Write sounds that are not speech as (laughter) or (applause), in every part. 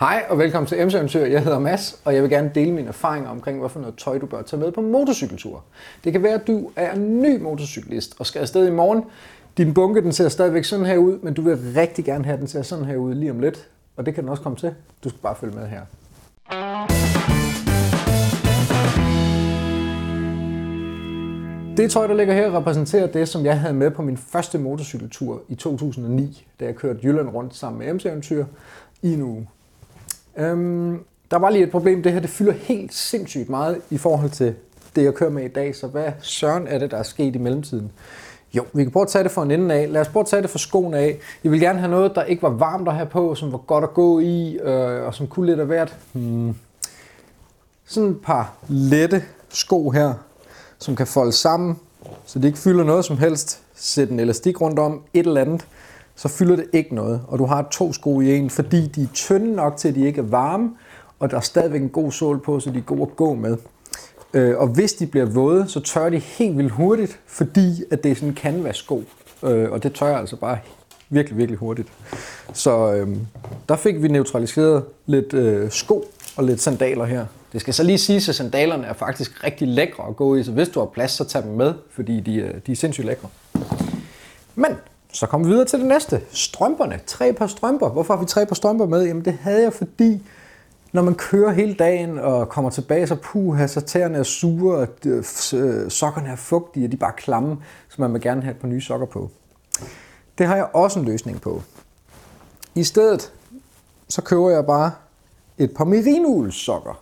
Hej og velkommen til MC Jeg hedder Mads, og jeg vil gerne dele mine erfaringer omkring, hvorfor noget tøj du bør tage med på motorcykeltur. Det kan være, at du er en ny motorcyklist og skal afsted i morgen. Din bunke den ser stadigvæk sådan her ud, men du vil rigtig gerne have, at den ser sådan her ud lige om lidt. Og det kan den også komme til. Du skal bare følge med her. Det tøj, der ligger her, repræsenterer det, som jeg havde med på min første motorcykeltur i 2009, da jeg kørte Jylland rundt sammen med MC-eventyr i en uge. Øhm, der var lige et problem. Det her det fylder helt sindssygt meget i forhold til det, jeg kører med i dag. Så hvad søren er det, der er sket i mellemtiden? Jo, vi kan prøve at tage det fra en ende af. Lad os prøve at tage det fra skoene af. Jeg vil gerne have noget, der ikke var varmt at have på, som var godt at gå i, øh, og som kunne lidt af hvert. Hmm. Sådan et par lette sko her, som kan folde sammen, så de ikke fylder noget som helst. Sæt en elastik rundt om, et eller andet så fylder det ikke noget, og du har to sko i en, fordi de er tynde nok til, at de ikke er varme, og der er stadigvæk en god sål på, så de er gode at gå med. Øh, og hvis de bliver våde, så tør de helt vildt hurtigt, fordi at det er sådan en canvas-sko, øh, og det tør altså bare virkelig, virkelig hurtigt. Så øh, der fik vi neutraliseret lidt øh, sko og lidt sandaler her. Det skal så lige sige, at sandalerne er faktisk rigtig lækre at gå i, så hvis du har plads, så tag dem med, fordi de, de er sindssygt lækre. Men så kommer vi videre til det næste. Strømperne. Tre par strømper. Hvorfor har vi tre par strømper med? Jamen det havde jeg, fordi når man kører hele dagen og kommer tilbage, så puha, så tæerne er sure, og øh, sokkerne er fugtige, og de er bare klamme, så man vil gerne have et par nye sokker på. Det har jeg også en løsning på. I stedet, så køber jeg bare et par merinul sokker.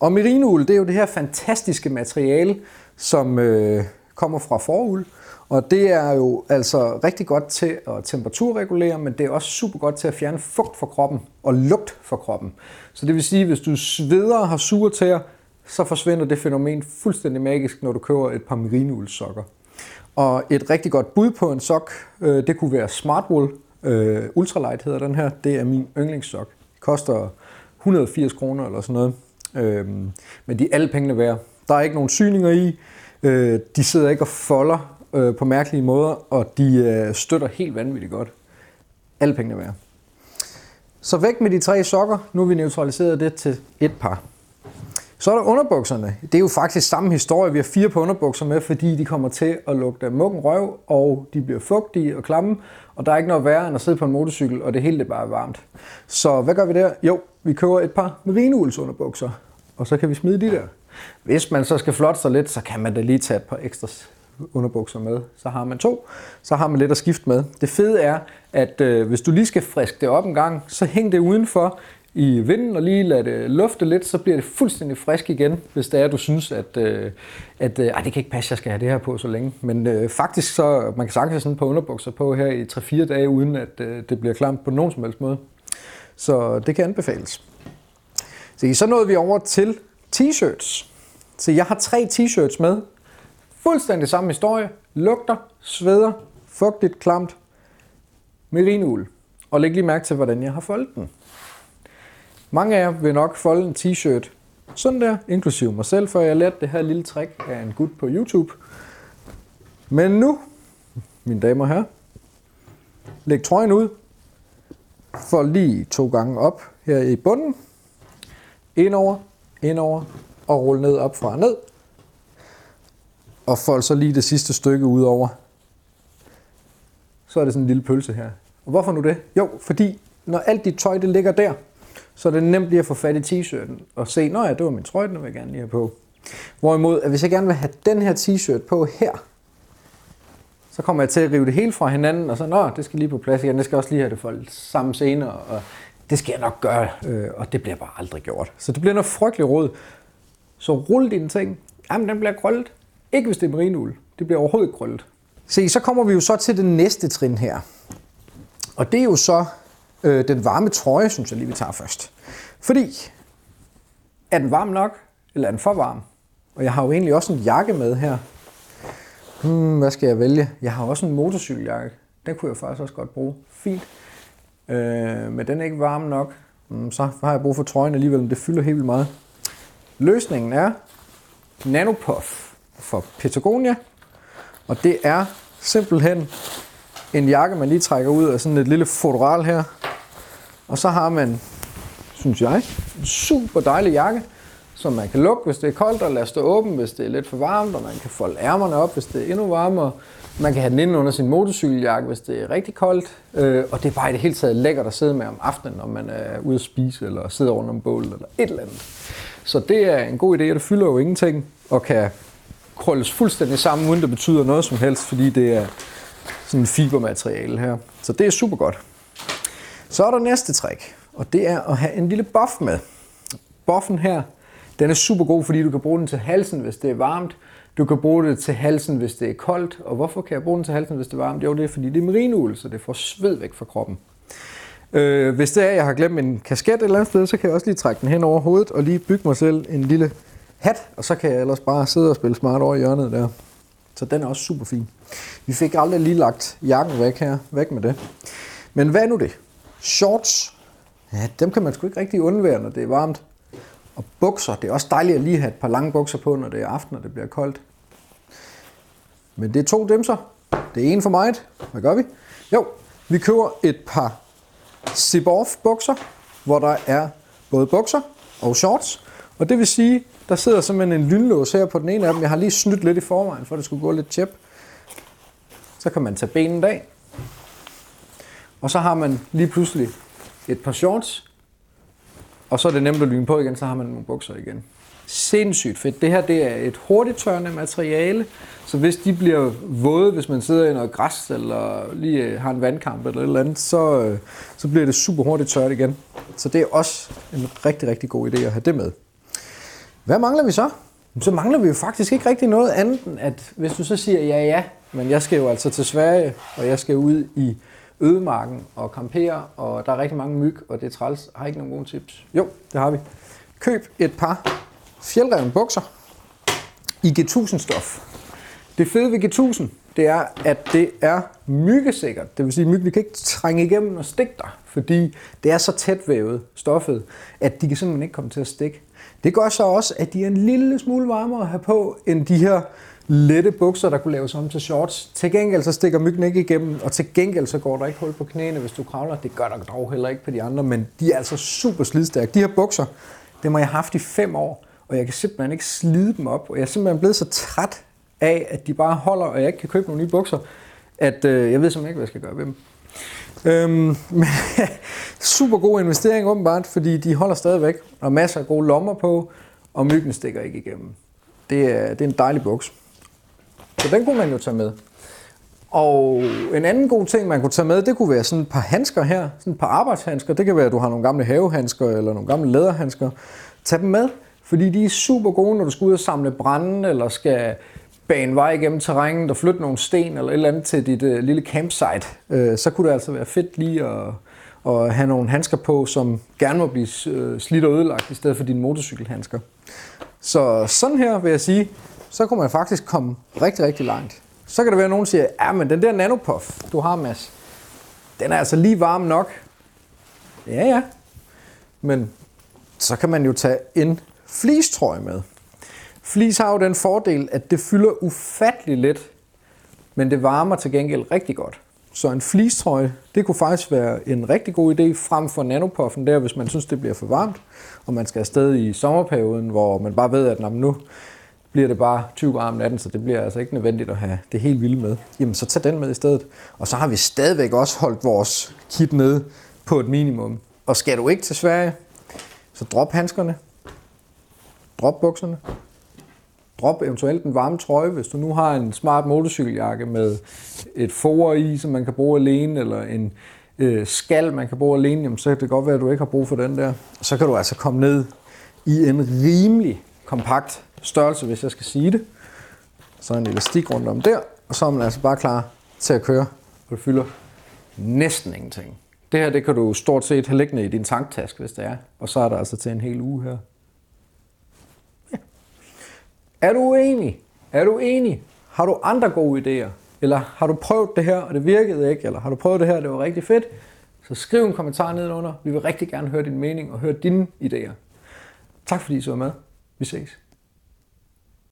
Og merinoul, det er jo det her fantastiske materiale, som øh, kommer fra forul, og det er jo altså rigtig godt til at temperaturregulere, men det er også super godt til at fjerne fugt fra kroppen og lugt fra kroppen. Så det vil sige, at hvis du sveder og har sure tæer, så forsvinder det fænomen fuldstændig magisk, når du køber et par merinulsokker. Og et rigtig godt bud på en sok, øh, det kunne være Smartwool. Øh, Ultralight hedder den her. Det er min yndlingssok. Koster 180 kroner eller sådan noget. Øh, men de er alle pengene værd. Der er ikke nogen syninger i. Øh, de sidder ikke og folder øh, på mærkelige måder, og de øh, støtter helt vanvittigt godt. Alle pengene værd. Så væk med de tre sokker. Nu har vi neutraliseret det til et par. Så er der underbukserne. Det er jo faktisk samme historie. Vi har fire på underbukser med, fordi de kommer til at lugte af mukken røv, og de bliver fugtige og klamme, og der er ikke noget værre end at sidde på en motorcykel, og det hele det bare er varmt. Så hvad gør vi der? Jo, vi køber et par merineuls underbukser, og så kan vi smide de der. Hvis man så skal flotte sig lidt, så kan man da lige tage et par ekstra underbukser med. Så har man to, så har man lidt at skifte med. Det fede er, at øh, hvis du lige skal friske det op en gang, så hæng det udenfor i vinden og lige lad det lufte lidt, så bliver det fuldstændig frisk igen, hvis det er, at du synes, at, øh, at øh, det kan ikke passe, jeg skal have det her på så længe. Men øh, faktisk så, man kan sagtens have sådan et par underbukser på her i 3-4 dage, uden at øh, det bliver klamt på nogen som helst måde. Så det kan anbefales. Så så nåede vi over til t-shirts. Så jeg har tre t-shirts med, Fuldstændig samme historie. Lugter, sveder, fugtigt, klamt, merinul. Og læg lige mærke til, hvordan jeg har foldet den. Mange af jer vil nok folde en t-shirt sådan der, inklusive mig selv, for jeg lærte det her lille trick af en gut på YouTube. Men nu, mine damer og herrer, læg trøjen ud, fold lige to gange op her i bunden, indover, indover og rulle ned op fra ned, og fold så lige det sidste stykke ud over. Så er det sådan en lille pølse her. Og hvorfor nu det? Jo, fordi når alt dit tøj det ligger der, så er det nemt lige at få fat i t-shirten og se, nå ja, det var min trøje, den vil jeg gerne lige have på. Hvorimod, at hvis jeg gerne vil have den her t-shirt på her, så kommer jeg til at rive det hele fra hinanden, og så, nå, det skal lige på plads igen, det skal også lige have det foldet sammen senere, og det skal jeg nok gøre, øh, og det bliver bare aldrig gjort. Så det bliver noget frygteligt råd. Så rul dine ting. Jamen, den bliver krøllet. Ikke hvis det er merinul. Det bliver overhovedet ikke krøllet. Se, så kommer vi jo så til det næste trin her. Og det er jo så øh, den varme trøje, synes jeg lige, vi tager først. Fordi, er den varm nok, eller er den for varm? Og jeg har jo egentlig også en jakke med her. Hmm, hvad skal jeg vælge? Jeg har også en motorcykeljakke. Den kunne jeg faktisk også godt bruge. Fint. Øh, men den er ikke varm nok. Hmm, så har jeg brug for trøjen alligevel, men det fylder helt vildt meget. Løsningen er Nanopuff for Patagonia. Og det er simpelthen en jakke, man lige trækker ud af sådan et lille fotoral her. Og så har man synes jeg. En super dejlig jakke, som man kan lukke, hvis det er koldt, og lade stå åben, hvis det er lidt for varmt, og man kan folde ærmerne op, hvis det er endnu varmere. Man kan have den inde under sin motorcykeljakke, hvis det er rigtig koldt. Øh, og det er bare i det hele taget lækkert at sidde med om aftenen, når man er ude at spise, eller sidder rundt om bålet, eller et eller andet. Så det er en god idé, og det fylder jo ingenting, og kan krølles fuldstændig sammen, uden det betyder noget som helst, fordi det er sådan en fibermateriale her. Så det er super godt. Så er der næste trick, og det er at have en lille buff med. Buffen her, den er super god, fordi du kan bruge den til halsen, hvis det er varmt. Du kan bruge det til halsen, hvis det er koldt. Og hvorfor kan jeg bruge den til halsen, hvis det er varmt? Jo, det er fordi det er merinoul, så det får sved væk fra kroppen. Øh, hvis det er, at jeg har glemt en kasket et eller andet sted, så kan jeg også lige trække den hen over hovedet og lige bygge mig selv en lille hat, og så kan jeg ellers bare sidde og spille smart over i hjørnet der. Så den er også super fin. Vi fik aldrig lige lagt jakken væk her. Væk med det. Men hvad er nu det? Shorts. Ja, dem kan man sgu ikke rigtig undvære, når det er varmt. Og bukser. Det er også dejligt at lige have et par lange bukser på, når det er aften, og det bliver koldt. Men det er to dimser. Det er en for mig. Hvad gør vi? Jo, vi køber et par zip-off bukser, hvor der er både bukser og shorts. Og det vil sige, der sidder simpelthen en lynlås her på den ene af dem. Jeg har lige snydt lidt i forvejen, for det skulle gå lidt tjep. Så kan man tage benet af. Og så har man lige pludselig et par shorts. Og så er det nemt at lyne på igen, så har man nogle bukser igen. Sindssygt fedt. Det her det er et hurtigt tørrende materiale, så hvis de bliver våde, hvis man sidder i noget græs, eller lige øh, har en vandkamp eller et eller andet, så, øh, så bliver det super hurtigt tørt igen. Så det er også en rigtig, rigtig god idé at have det med. Hvad mangler vi så? Så mangler vi jo faktisk ikke rigtig noget andet, end at hvis du så siger ja, ja, men jeg skal jo altså til Sverige, og jeg skal ud i ødemarken og campere, og der er rigtig mange myg, og det er træls. Har I ikke nogen gode tips? Jo, det har vi. Køb et par fjeldrevne bukser i G1000 stof. Det fede ved G1000, det er, at det er myggesikkert. Det vil sige, at myggen kan ikke trænge igennem og stikke dig, fordi det er så tæt vævet stoffet, at de kan simpelthen ikke komme til at stikke. Det gør så også, at de er en lille smule varmere at have på, end de her lette bukser, der kunne laves om til shorts. Til gengæld så stikker myggen ikke igennem, og til gengæld så går der ikke hul på knæene, hvis du kravler. Det gør der dog heller ikke på de andre, men de er altså super slidstærke. De her bukser, dem har jeg haft i fem år, og jeg kan simpelthen ikke slide dem op. Og jeg er simpelthen blevet så træt af, at de bare holder, og jeg ikke kan købe nogle nye bukser, at øh, jeg ved simpelthen ikke, hvad jeg skal gøre ved dem. Øhm, (laughs) men super god investering åbenbart, fordi de holder stadigvæk, og masser af gode lommer på, og myggen stikker ikke igennem. Det er, det er en dejlig buks. Så den kunne man jo tage med. Og en anden god ting, man kunne tage med, det kunne være sådan et par handsker her, sådan et par arbejdshandsker. Det kan være, at du har nogle gamle havehandsker eller nogle gamle læderhandsker. Tag dem med, fordi de er super gode, når du skal ud og samle brænde, eller skal bane vej igennem terrænet og flytte nogle sten eller et eller andet til dit øh, lille campsite. øh, så kunne det altså være fedt lige at, at have nogle handsker på, som gerne må blive uh, slidt og ødelagt, i stedet for dine motorcykelhandsker. Så sådan her vil jeg sige, så kunne man faktisk komme rigtig, rigtig langt. Så kan det være, at nogen siger, ja, men den der nanopuff, du har, Mads, den er altså lige varm nok. Ja, ja. Men så kan man jo tage en fleecetrøje med. Fleece har jo den fordel, at det fylder ufattelig let, men det varmer til gengæld rigtig godt. Så en fleecetrøje, det kunne faktisk være en rigtig god idé frem for nanopuffen der, hvis man synes, det bliver for varmt, og man skal afsted i sommerperioden, hvor man bare ved, at nu bliver det bare 20 grader om natten, så det bliver altså ikke nødvendigt at have det helt vilde med. Jamen, så tag den med i stedet. Og så har vi stadigvæk også holdt vores kit nede på et minimum. Og skal du ikke til Sverige, så drop handskerne, drop bukserne, drop eventuelt en varm trøje, hvis du nu har en smart motorcykeljakke med et for i, som man kan bruge alene, eller en øh, skal, man kan bruge alene, jamen, så kan det godt være, at du ikke har brug for den der. Så kan du altså komme ned i en rimelig kompakt størrelse, hvis jeg skal sige det. Så en elastik rundt om der, og så er man altså bare klar til at køre, og det fylder næsten ingenting. Det her, det kan du stort set have liggende i din tanktaske, hvis det er. Og så er der altså til en hel uge her. Er du uenig? Er du enig? Har du andre gode idéer? Eller har du prøvet det her, og det virkede ikke? Eller har du prøvet det her, og det var rigtig fedt? Så skriv en kommentar nedenunder. Vi vil rigtig gerne høre din mening og høre dine idéer. Tak fordi I så med. Vi ses.